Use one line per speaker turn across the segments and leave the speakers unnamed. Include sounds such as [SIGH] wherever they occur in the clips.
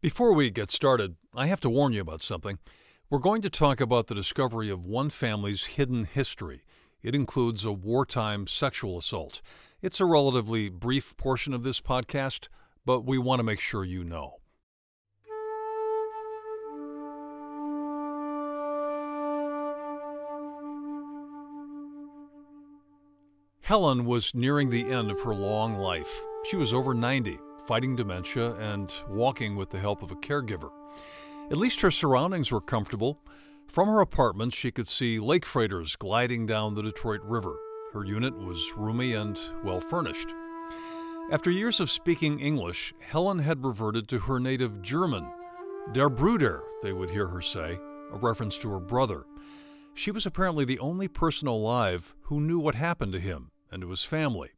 Before we get started, I have to warn you about something. We're going to talk about the discovery of one family's hidden history. It includes a wartime sexual assault. It's a relatively brief portion of this podcast, but we want to make sure you know. Helen was nearing the end of her long life. She was over 90 fighting dementia and walking with the help of a caregiver. At least her surroundings were comfortable. From her apartment, she could see lake freighters gliding down the Detroit River. Her unit was roomy and well furnished. After years of speaking English, Helen had reverted to her native German. Der Bruder, they would hear her say, a reference to her brother. She was apparently the only person alive who knew what happened to him and to his family.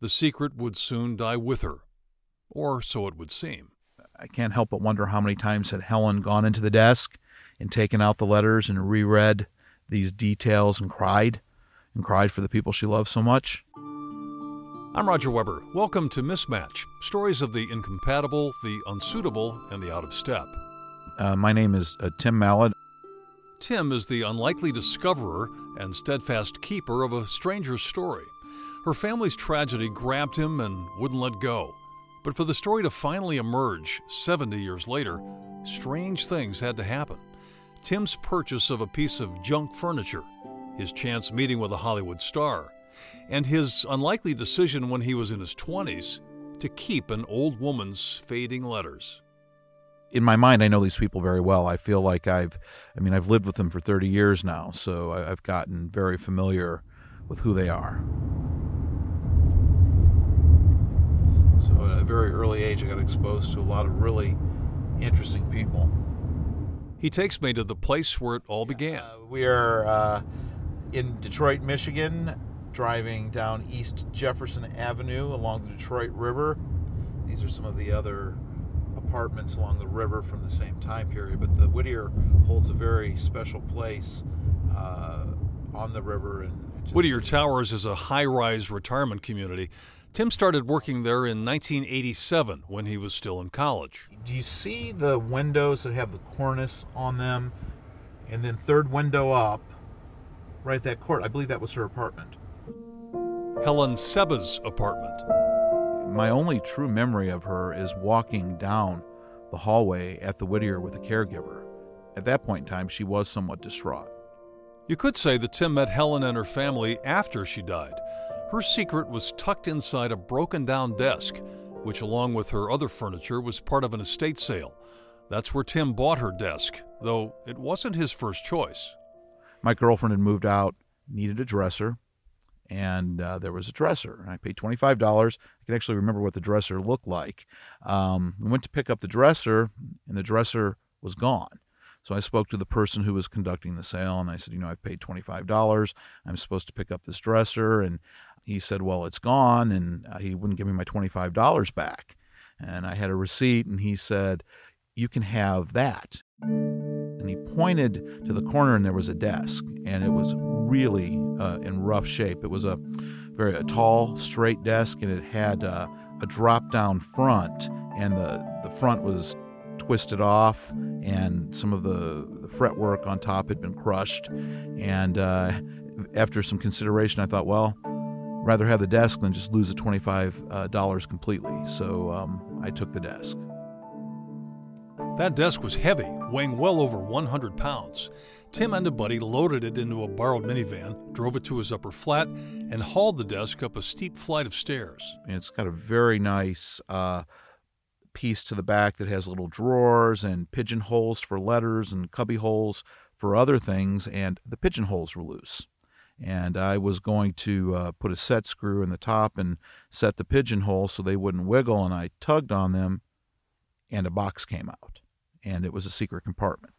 The secret would soon die with her, or so it would seem.
I can't help but wonder how many times had Helen gone into the desk and taken out the letters and reread these details and cried and cried for the people she loved so much.
I'm Roger Weber. Welcome to Mismatch Stories of the Incompatible, the Unsuitable, and the Out of Step.
Uh, my name is uh, Tim Mallett.
Tim is the unlikely discoverer and steadfast keeper of a stranger's story. Her family's tragedy grabbed him and wouldn't let go. But for the story to finally emerge 70 years later, strange things had to happen. Tim's purchase of a piece of junk furniture, his chance meeting with a Hollywood star, and his unlikely decision when he was in his 20s to keep an old woman's fading letters.
In my mind, I know these people very well. I feel like I've, I mean, I've lived with them for 30 years now, so I've gotten very familiar with who they are. So at a very early age, I got exposed to a lot of really interesting people.
He takes me to the place where it all began.
Uh, we are uh, in Detroit, Michigan, driving down East Jefferson Avenue along the Detroit River. These are some of the other apartments along the river from the same time period, but the Whittier holds a very special place uh, on the river. And
Whittier Towers is a high rise retirement community Tim started working there in 1987 when he was still in college.
Do you see the windows that have the cornice on them? And then third window up, right at that court. I believe that was her apartment.
Helen Seba's apartment.
My only true memory of her is walking down the hallway at the Whittier with a caregiver. At that point in time, she was somewhat distraught.
You could say that Tim met Helen and her family after she died. Her secret was tucked inside a broken down desk, which, along with her other furniture, was part of an estate sale. That's where Tim bought her desk, though it wasn't his first choice.
My girlfriend had moved out, needed a dresser, and uh, there was a dresser. I paid $25. I can actually remember what the dresser looked like. Um, I went to pick up the dresser, and the dresser was gone. So I spoke to the person who was conducting the sale, and I said, You know, I've paid $25. I'm supposed to pick up this dresser. And he said, Well, it's gone, and uh, he wouldn't give me my $25 back. And I had a receipt, and he said, You can have that. And he pointed to the corner, and there was a desk, and it was really uh, in rough shape. It was a very a tall, straight desk, and it had uh, a drop down front, and the, the front was twisted off, and some of the, the fretwork on top had been crushed. And uh, after some consideration, I thought, well, rather have the desk than just lose the $25 uh, completely. So um, I took the desk.
That desk was heavy, weighing well over 100 pounds. Tim and a buddy loaded it into a borrowed minivan, drove it to his upper flat, and hauled the desk up a steep flight of stairs.
And it's got a very nice uh, piece to the back that has little drawers and pigeonholes for letters and cubby holes for other things, and the pigeonholes were loose and I was going to uh, put a set screw in the top and set the pigeonhole so they wouldn't wiggle. And I tugged on them, and a box came out, and it was a secret compartment.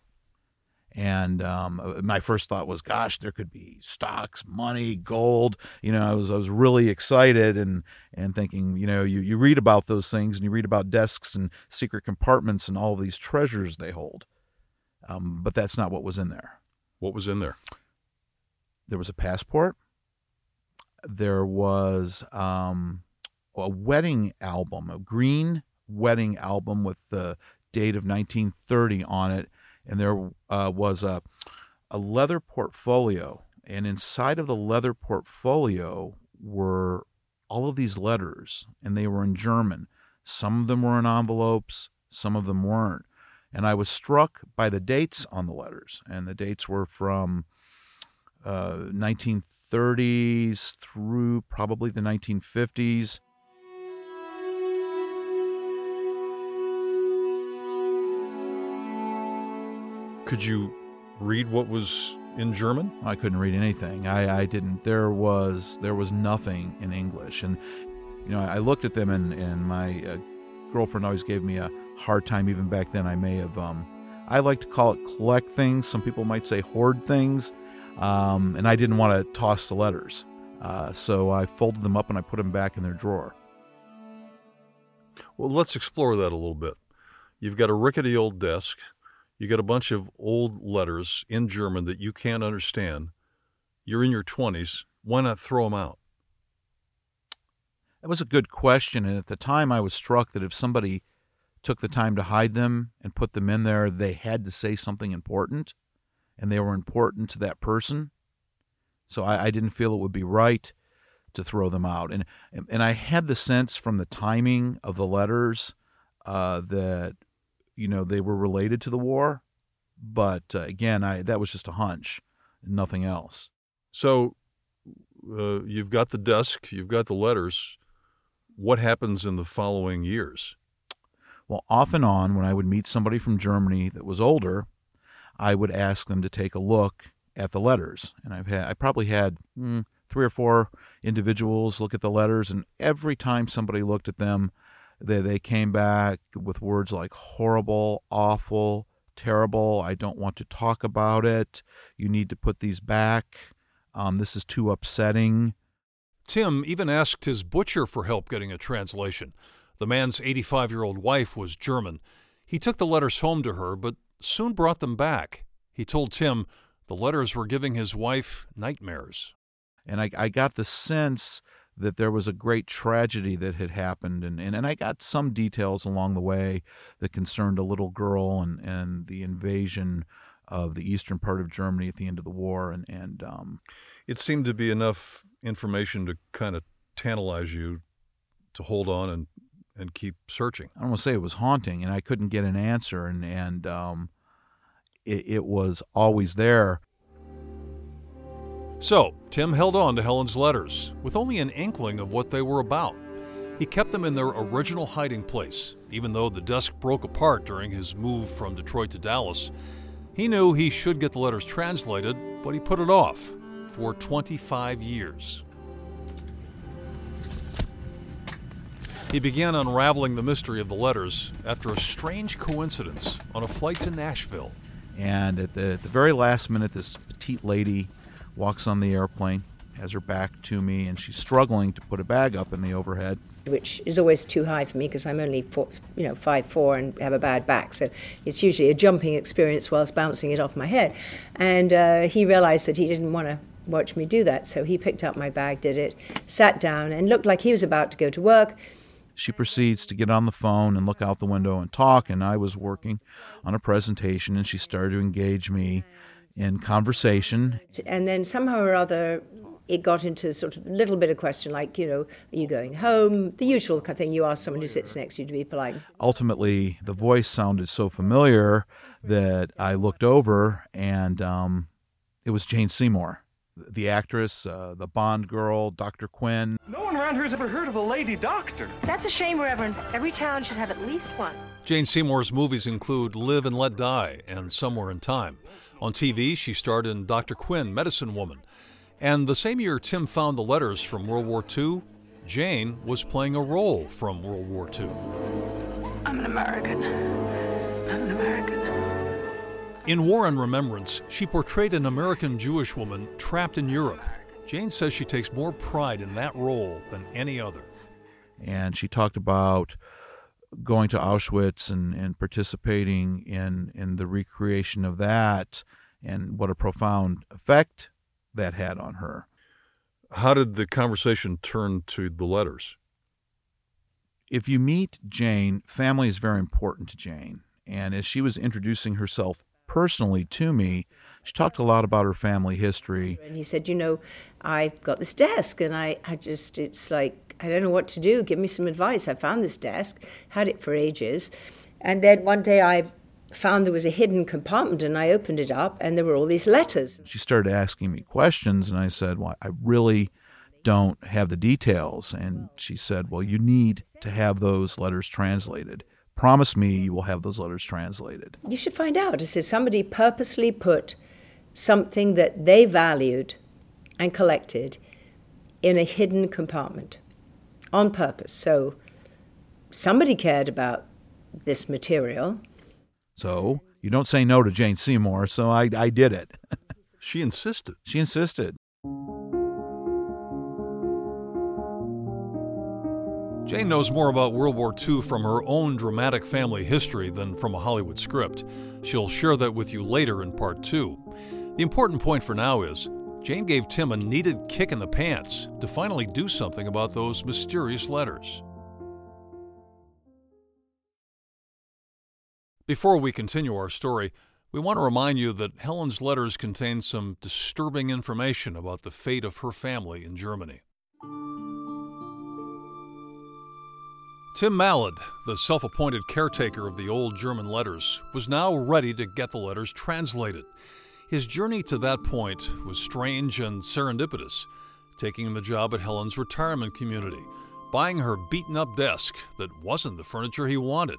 And um, uh, my first thought was, "Gosh, there could be stocks, money, gold." You know, I was I was really excited and and thinking, you know, you you read about those things and you read about desks and secret compartments and all these treasures they hold, um, but that's not what was in there.
What was in there?
there was a passport. There was um, a wedding album, a green wedding album with the date of 1930 on it, and there uh, was a a leather portfolio, and inside of the leather portfolio were all of these letters, and they were in German. Some of them were in envelopes, some of them weren't. And I was struck by the dates on the letters, and the dates were from uh, 1930s through probably the 1950s.
Could you read what was in German?
I couldn't read anything. I, I didn't. There was there was nothing in English, and you know I looked at them, and and my uh, girlfriend always gave me a hard time. Even back then, I may have. Um, I like to call it collect things. Some people might say hoard things, um, and I didn't want to toss the letters, uh, so I folded them up and I put them back in their drawer.
Well, let's explore that a little bit. You've got a rickety old desk you got a bunch of old letters in German that you can't understand. You're in your 20s. Why not throw them out?
That was a good question. And at the time, I was struck that if somebody took the time to hide them and put them in there, they had to say something important and they were important to that person. So I, I didn't feel it would be right to throw them out. And, and I had the sense from the timing of the letters uh, that you know they were related to the war, but uh, again, I that was just a hunch, nothing else.
So uh, you've got the desk, you've got the letters. What happens in the following years?
Well, off and on, when I would meet somebody from Germany that was older, I would ask them to take a look at the letters, and I've had I probably had mm, three or four individuals look at the letters, and every time somebody looked at them, they, they came back with words like horrible, awful, terrible. I don't want to talk about it. You need to put these back. Um, this is too upsetting.
Tim even asked his butcher for help getting a translation. The man's 85 year old wife was German. He took the letters home to her, but soon brought them back. He told Tim the letters were giving his wife nightmares.
And I, I got the sense that there was a great tragedy that had happened and, and, and I got some details along the way that concerned a little girl and, and the invasion of the eastern part of Germany at the end of the war and, and um,
it seemed to be enough information to kind of tantalize you to hold on and, and keep searching.
I don't want to say it was haunting and I couldn't get an answer and, and um, it, it was always there.
So, Tim held on to Helen's letters, with only an inkling of what they were about. He kept them in their original hiding place, even though the desk broke apart during his move from Detroit to Dallas. He knew he should get the letters translated, but he put it off for 25 years. He began unraveling the mystery of the letters after a strange coincidence on a flight to Nashville.
And at the, at the very last minute, this petite lady walks on the airplane, has her back to me, and she's struggling to put a bag up in the overhead.
Which is always too high for me because I'm only four, you know five four and have a bad back, so it's usually a jumping experience whilst bouncing it off my head. And uh, he realised that he didn't want to watch me do that, so he picked up my bag, did it, sat down, and looked like he was about to go to work.
She proceeds to get on the phone and look out the window and talk, and I was working on a presentation, and she started to engage me in conversation.
And then somehow or other, it got into sort of a little bit of question like, you know, are you going home? The usual kind of thing you ask someone who sits next to you to be polite.
Ultimately, the voice sounded so familiar that I looked over and um, it was Jane Seymour. The actress, uh, the Bond girl, Dr. Quinn.
No one around here has ever heard of a lady doctor.
That's a shame, Reverend. Every town should have at least one.
Jane Seymour's movies include Live and Let Die and Somewhere in Time. On TV, she starred in Dr. Quinn, Medicine Woman. And the same year Tim found the letters from World War II, Jane was playing a role from World War II.
I'm an American. I'm an American.
In War and Remembrance, she portrayed an American Jewish woman trapped in Europe. Jane says she takes more pride in that role than any other.
And she talked about going to Auschwitz and, and participating in, in the recreation of that and what a profound effect that had on her.
How did the conversation turn to the letters?
If you meet Jane, family is very important to Jane. And as she was introducing herself personally to me, she talked a lot about her family history.
And he said, You know, I've got this desk and I, I just, it's like, I don't know what to do. Give me some advice. I found this desk, had it for ages. And then one day I found there was a hidden compartment and I opened it up and there were all these letters.
She started asking me questions and I said, Well, I really don't have the details. And she said, Well, you need to have those letters translated. Promise me you will have those letters translated.
You should find out. It says somebody purposely put something that they valued and collected in a hidden compartment on purpose. So somebody cared about this material.
So you don't say no to Jane Seymour, so I, I did it. [LAUGHS]
she insisted.
She insisted.
Jane knows more about World War II from her own dramatic family history than from a Hollywood script. She'll share that with you later in part two. The important point for now is Jane gave Tim a needed kick in the pants to finally do something about those mysterious letters. Before we continue our story, we want to remind you that Helen's letters contain some disturbing information about the fate of her family in Germany. Tim Mallett, the self appointed caretaker of the old German letters, was now ready to get the letters translated. His journey to that point was strange and serendipitous, taking the job at Helen's retirement community, buying her beaten up desk that wasn't the furniture he wanted,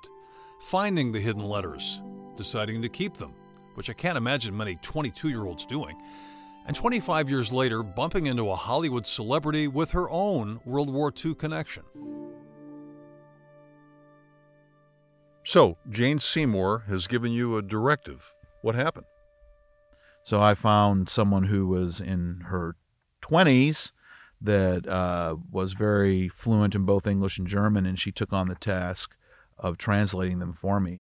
finding the hidden letters, deciding to keep them, which I can't imagine many 22 year olds doing, and 25 years later bumping into a Hollywood celebrity with her own World War II connection. So, Jane Seymour has given you a directive. What happened?
So I found someone who was in her 20s that uh, was very fluent in both English and German, and she took on the task of translating them for me.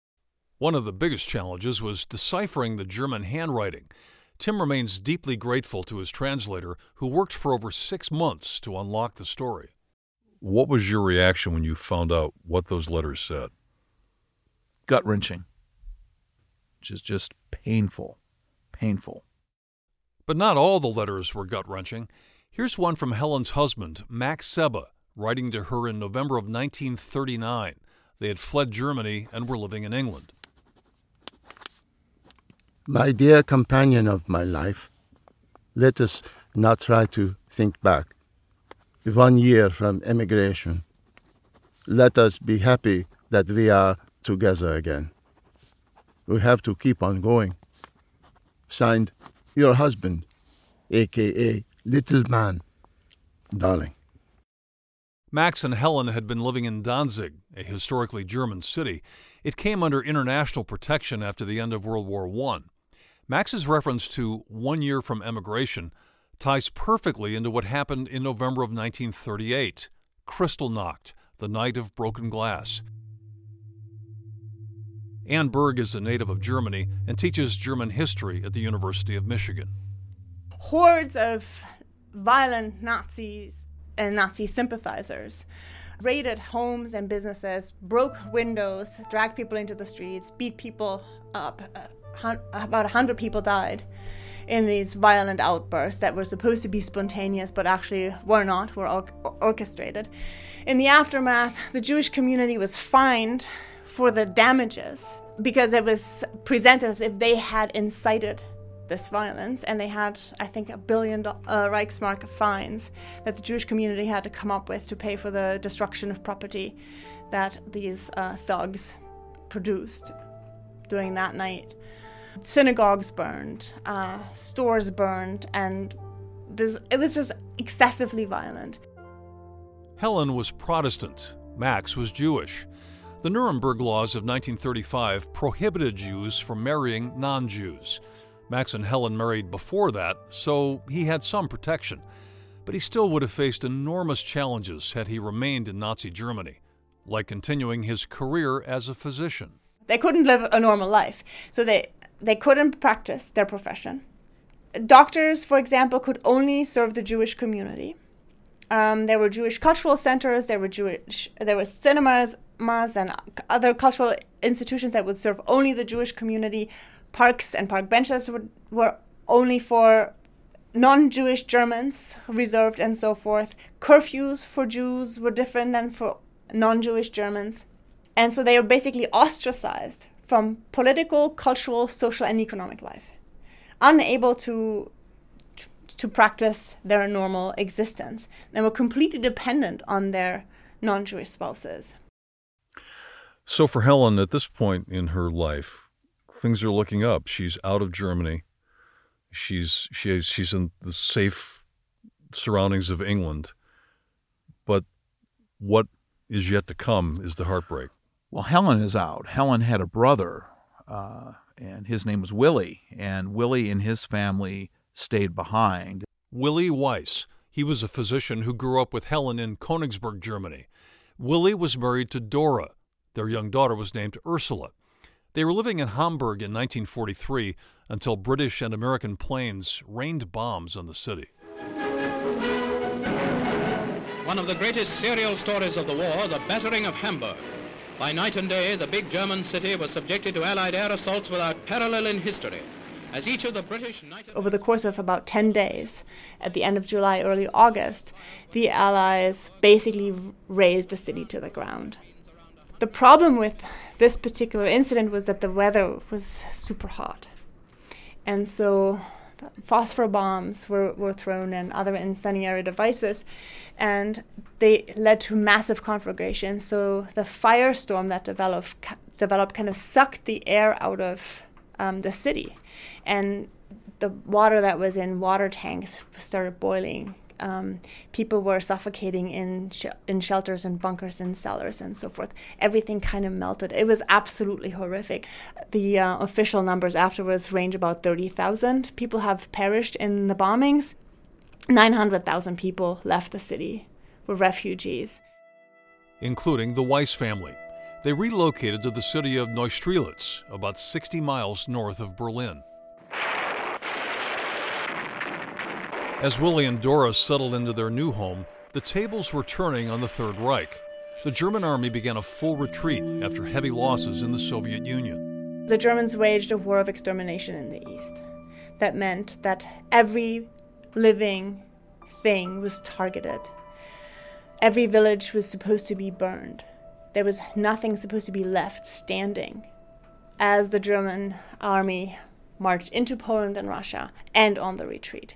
One of the biggest challenges was deciphering the German handwriting. Tim remains deeply grateful to his translator, who worked for over six months to unlock the story. What was your reaction when you found out what those letters said?
gut wrenching, which is just painful, painful.
But not all the letters were gut wrenching. Here's one from Helen's husband, Max Seba, writing to her in November of 1939. They had fled Germany and were living in England.
My dear companion of my life, let us not try to think back. One year from emigration. Let us be happy that we are together again. We have to keep on going. Signed, your husband, aka Little Man, darling.
Max and Helen had been living in Danzig, a historically German city. It came under international protection after the end of World War I. Max's reference to one year from emigration ties perfectly into what happened in November of 1938, Kristallnacht, the night of broken glass. Anne Berg is a native of Germany and teaches German history at the University of Michigan.
Hordes of violent Nazis and Nazi sympathizers raided homes and businesses, broke windows, dragged people into the streets, beat people up. About 100 people died in these violent outbursts that were supposed to be spontaneous but actually were not, were or- orchestrated. In the aftermath, the Jewish community was fined for the damages because it was presented as if they had incited this violence and they had i think a billion uh, reichsmark fines that the jewish community had to come up with to pay for the destruction of property that these uh, thugs produced during that night. Synagogues burned uh, stores burned and this, it was just excessively violent.
Helen was protestant. Max was jewish the Nuremberg laws of 1935 prohibited Jews from marrying non Jews. Max and Helen married before that, so he had some protection. But he still would have faced enormous challenges had he remained in Nazi Germany, like continuing his career as a physician.
They couldn't live a normal life, so they, they couldn't practice their profession. Doctors, for example, could only serve the Jewish community. Um, there were Jewish cultural centers, there were Jewish, there were cinemas, and other cultural institutions that would serve only the Jewish community. Parks and park benches were, were only for non Jewish Germans, reserved and so forth. Curfews for Jews were different than for non Jewish Germans. And so they were basically ostracized from political, cultural, social, and economic life, unable to to practice their normal existence and were completely dependent on their non Jewish spouses.
So, for Helen, at this point in her life, things are looking up. She's out of Germany. She's she, she's in the safe surroundings of England. But what is yet to come is the heartbreak.
Well, Helen is out. Helen had a brother, uh, and his name was Willie. And Willie and his family stayed behind.
Willie Weiss. He was a physician who grew up with Helen in Königsberg, Germany. Willie was married to Dora. Their young daughter was named Ursula. They were living in Hamburg in 1943 until British and American planes rained bombs on the city.
One of the greatest serial stories of the war, the battering of Hamburg. By night and day, the big German city was subjected to Allied air assaults without parallel in history. As each of the British
over the course of about 10 days, at the end of July, early August, the Allies basically razed the city to the ground. The problem with this particular incident was that the weather was super hot. And so phosphor bombs were, were thrown and other incendiary devices, and they led to massive conflagrations. So the firestorm that developed, developed kind of sucked the air out of um, the city, and the water that was in water tanks started boiling. Um, people were suffocating in sh- in shelters and bunkers and cellars and so forth. Everything kind of melted. It was absolutely horrific. The uh, official numbers afterwards range about thirty thousand people have perished in the bombings. Nine hundred thousand people left the city, were refugees,
including the Weiss family. They relocated to the city of Neustrelitz, about 60 miles north of Berlin. As Willie and Dora settled into their new home, the tables were turning on the Third Reich. The German army began a full retreat after heavy losses in the Soviet Union.
The Germans waged a war of extermination in the East. That meant that every living thing was targeted. Every village was supposed to be burned there was nothing supposed to be left standing as the German army marched into Poland and Russia and on the retreat.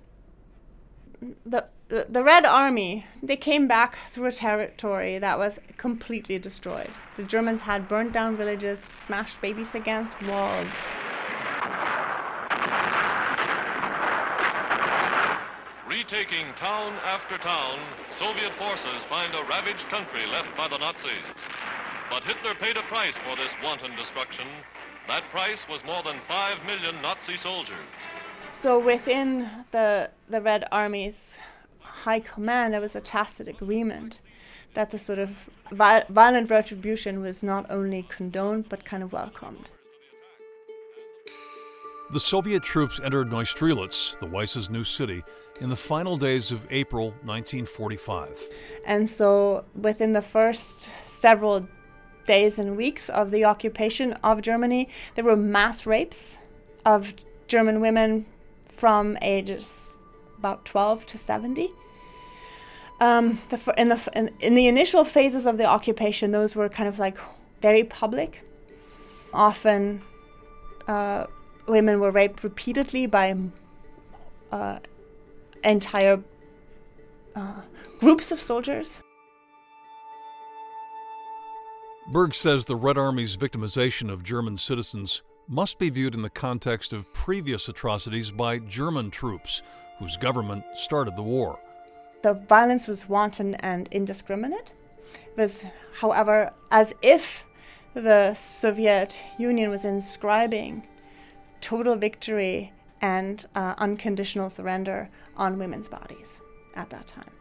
The, the, Red Army, they came back through a territory that was completely destroyed. The Germans had burnt down villages, smashed babies against walls.
Retaking town after town, Soviet forces find a ravaged country left by the Nazis. But Hitler paid a price for this wanton destruction. That price was more than 5 million Nazi soldiers.
So within the, the Red Army's high command, there was a tacit agreement that the sort of vi- violent retribution was not only condoned but kind of welcomed.
The Soviet troops entered Neustrelitz, the Weiss's new city, in the final days of April 1945.
And so, within the first several days and weeks of the occupation of Germany, there were mass rapes of German women from ages about 12 to 70. Um, the, in, the, in, in the initial phases of the occupation, those were kind of like very public. Often, uh, women were raped repeatedly by uh, entire uh, groups of soldiers.
Berg says the Red Army's victimization of German citizens must be viewed in the context of previous atrocities by German troops, whose government started the war.
The violence was wanton and indiscriminate. It was, however, as if the Soviet Union was inscribing total victory and uh, unconditional surrender on women's bodies at that time.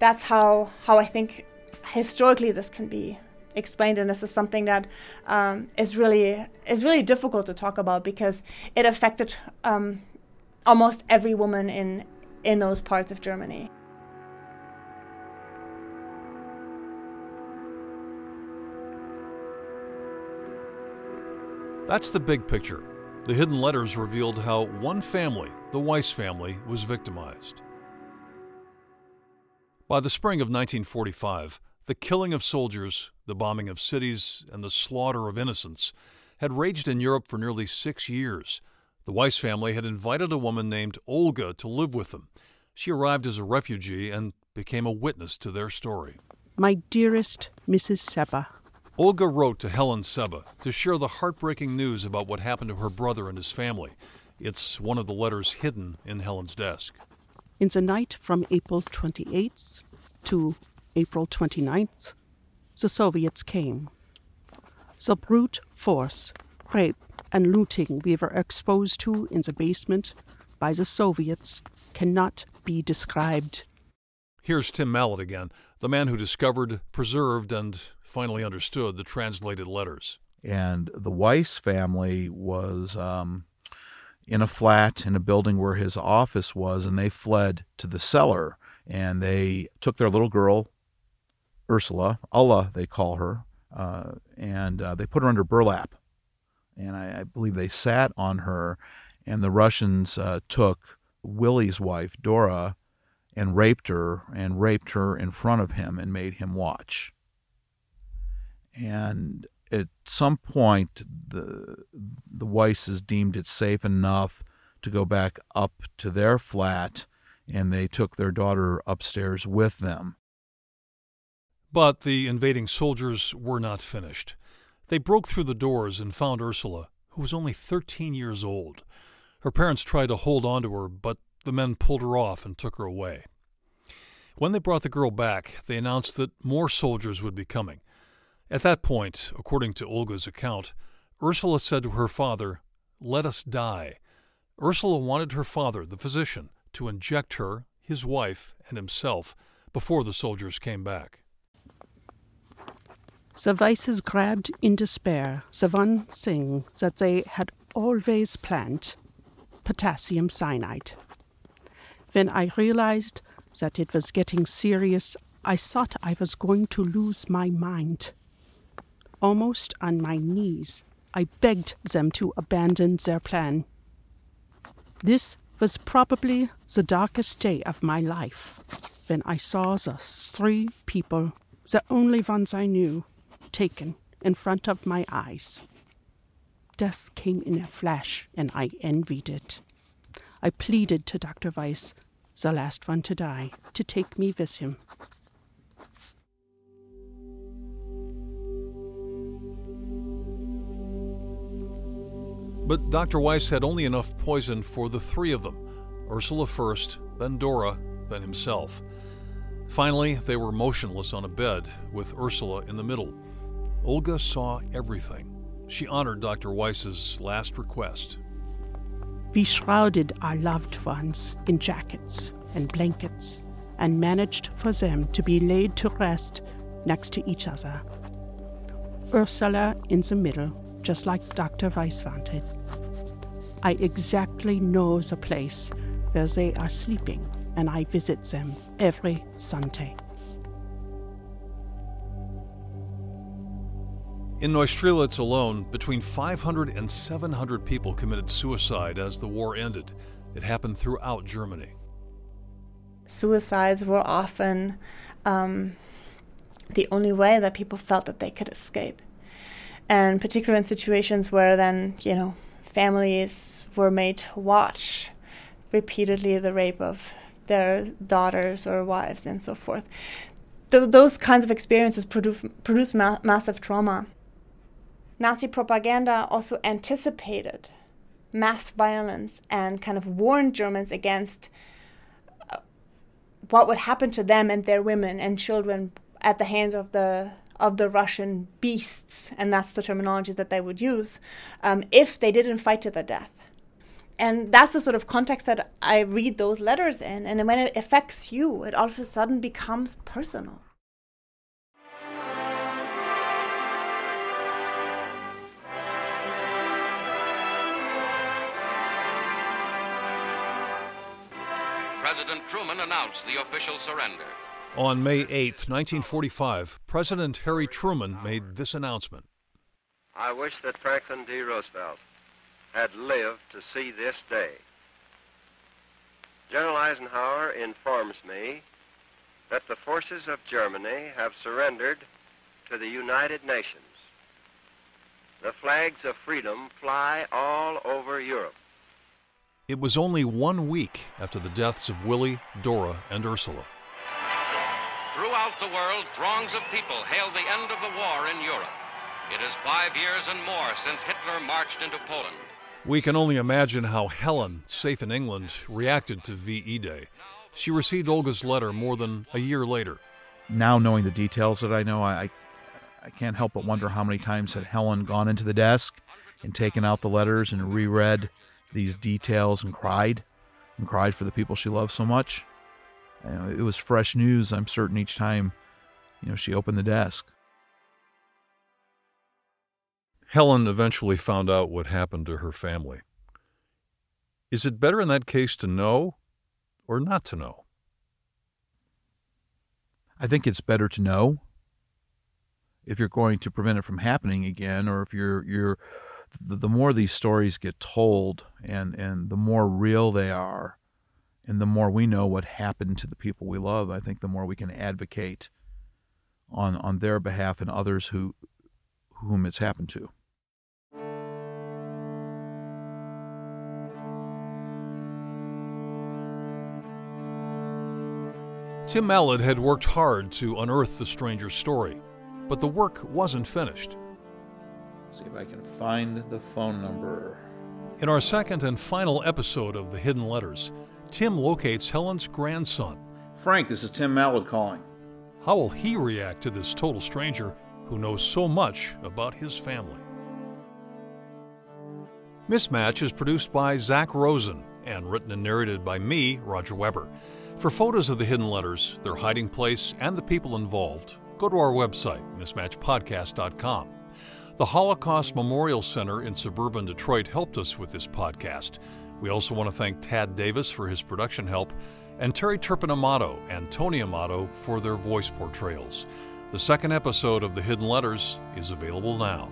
That's how, how I think historically this can be explained, and this is something that um, is really is really difficult to talk about because it affected um, almost every woman in in those parts of Germany.
That's the big picture. The hidden letters revealed how one family, the Weiss family, was victimized. By the spring of 1945, the killing of soldiers, the bombing of cities, and the slaughter of innocents had raged in Europe for nearly six years. The Weiss family had invited a woman named Olga to live with them. She arrived as a refugee and became a witness to their story.
My dearest Mrs. Seba,
Olga wrote to Helen Seba to share the heartbreaking news about what happened to her brother and his family. It's one of the letters hidden in Helen's desk.
In the night from April 28th to April 29th, the Soviets came. The brute force, rape, and looting we were exposed to in the basement by the Soviets cannot be described.
Here's Tim Mallett again, the man who discovered, preserved, and finally understood the translated letters.
And the Weiss family was um, in a flat in a building where his office was, and they fled to the cellar. And they took their little girl, Ursula, Ulla, they call her, uh, and uh, they put her under burlap. And I, I, believe they sat on her, and the Russians uh, took Willie's wife, Dora, and raped her, and raped her in front of him and made him watch and at some point the the Weisses deemed it safe enough to go back up to their flat and they took their daughter upstairs with them.
But the invading soldiers were not finished. They broke through the doors and found Ursula, who was only 13 years old. Her parents tried to hold on to her, but the men pulled her off and took her away. When they brought the girl back, they announced that more soldiers would be coming. At that point, according to Olga's account, Ursula said to her father, Let us die. Ursula wanted her father, the physician, to inject her, his wife, and himself before the soldiers came back.
The Weisses grabbed in despair the one thing that they had always planned potassium cyanide. When I realized that it was getting serious, I thought I was going to lose my mind almost on my knees, I begged them to abandon their plan. This was probably the darkest day of my life when I saw the three people, the only ones I knew, taken in front of my eyes. Death came in a flash, and I envied it. I pleaded to Dr. Weiss, the last one to die, to take me with him.
But Dr. Weiss had only enough poison for the three of them Ursula first, then Dora, then himself. Finally, they were motionless on a bed, with Ursula in the middle. Olga saw everything. She honored Dr. Weiss's last request.
We shrouded our loved ones in jackets and blankets and managed for them to be laid to rest next to each other. Ursula in the middle, just like Dr. Weiss wanted. I exactly know the place where they are sleeping, and I visit them every Sunday.
In Neustrelitz alone, between 500 and 700 people committed suicide as the war ended. It happened throughout Germany.
Suicides were often um, the only way that people felt that they could escape and particularly in situations where then you know families were made to watch repeatedly the rape of their daughters or wives and so forth. Th- those kinds of experiences produce, produce ma- massive trauma. Nazi propaganda also anticipated mass violence and kind of warned Germans against uh, what would happen to them and their women and children at the hands of the of the Russian beasts, and that's the terminology that they would use, um, if they didn't fight to the death. And that's the sort of context that I read those letters in. And when it affects you, it all of a sudden becomes personal.
Announced the official surrender.
On May 8, 1945, President Harry Truman made this announcement
I wish that Franklin D. Roosevelt had lived to see this day. General Eisenhower informs me that the forces of Germany have surrendered to the United Nations. The flags of freedom fly all over Europe.
It was only one week after the deaths of Willie, Dora, and Ursula.
Throughout the world, throngs of people hail the end of the war in Europe. It is five years and more since Hitler marched into Poland.
We can only imagine how Helen, safe in England, reacted to VE Day. She received Olga's letter more than a year later.
Now, knowing the details that I know, I, I can't help but wonder how many times had Helen gone into the desk and taken out the letters and reread these details and cried and cried for the people she loved so much. It was fresh news, I'm certain, each time you know she opened the desk.
Helen eventually found out what happened to her family. Is it better in that case to know or not to know?
I think it's better to know if you're going to prevent it from happening again, or if you're you're the, the more these stories get told and and the more real they are, and the more we know what happened to the people we love, I think the more we can advocate on on their behalf and others who whom it's happened to.
Tim Mallett had worked hard to unearth the stranger's story, but the work wasn't finished.
Let's see if I can find the phone number.
In our second and final episode of The Hidden Letters, Tim locates Helen's grandson.
Frank, this is Tim Mallett calling.
How will he react to this total stranger who knows so much about his family? Mismatch is produced by Zach Rosen and written and narrated by me, Roger Weber. For photos of the hidden letters, their hiding place, and the people involved, go to our website, mismatchpodcast.com. The Holocaust Memorial Center in suburban Detroit helped us with this podcast. We also want to thank Tad Davis for his production help and Terry Turpin Amato and Tony Amato for their voice portrayals. The second episode of The Hidden Letters is available now.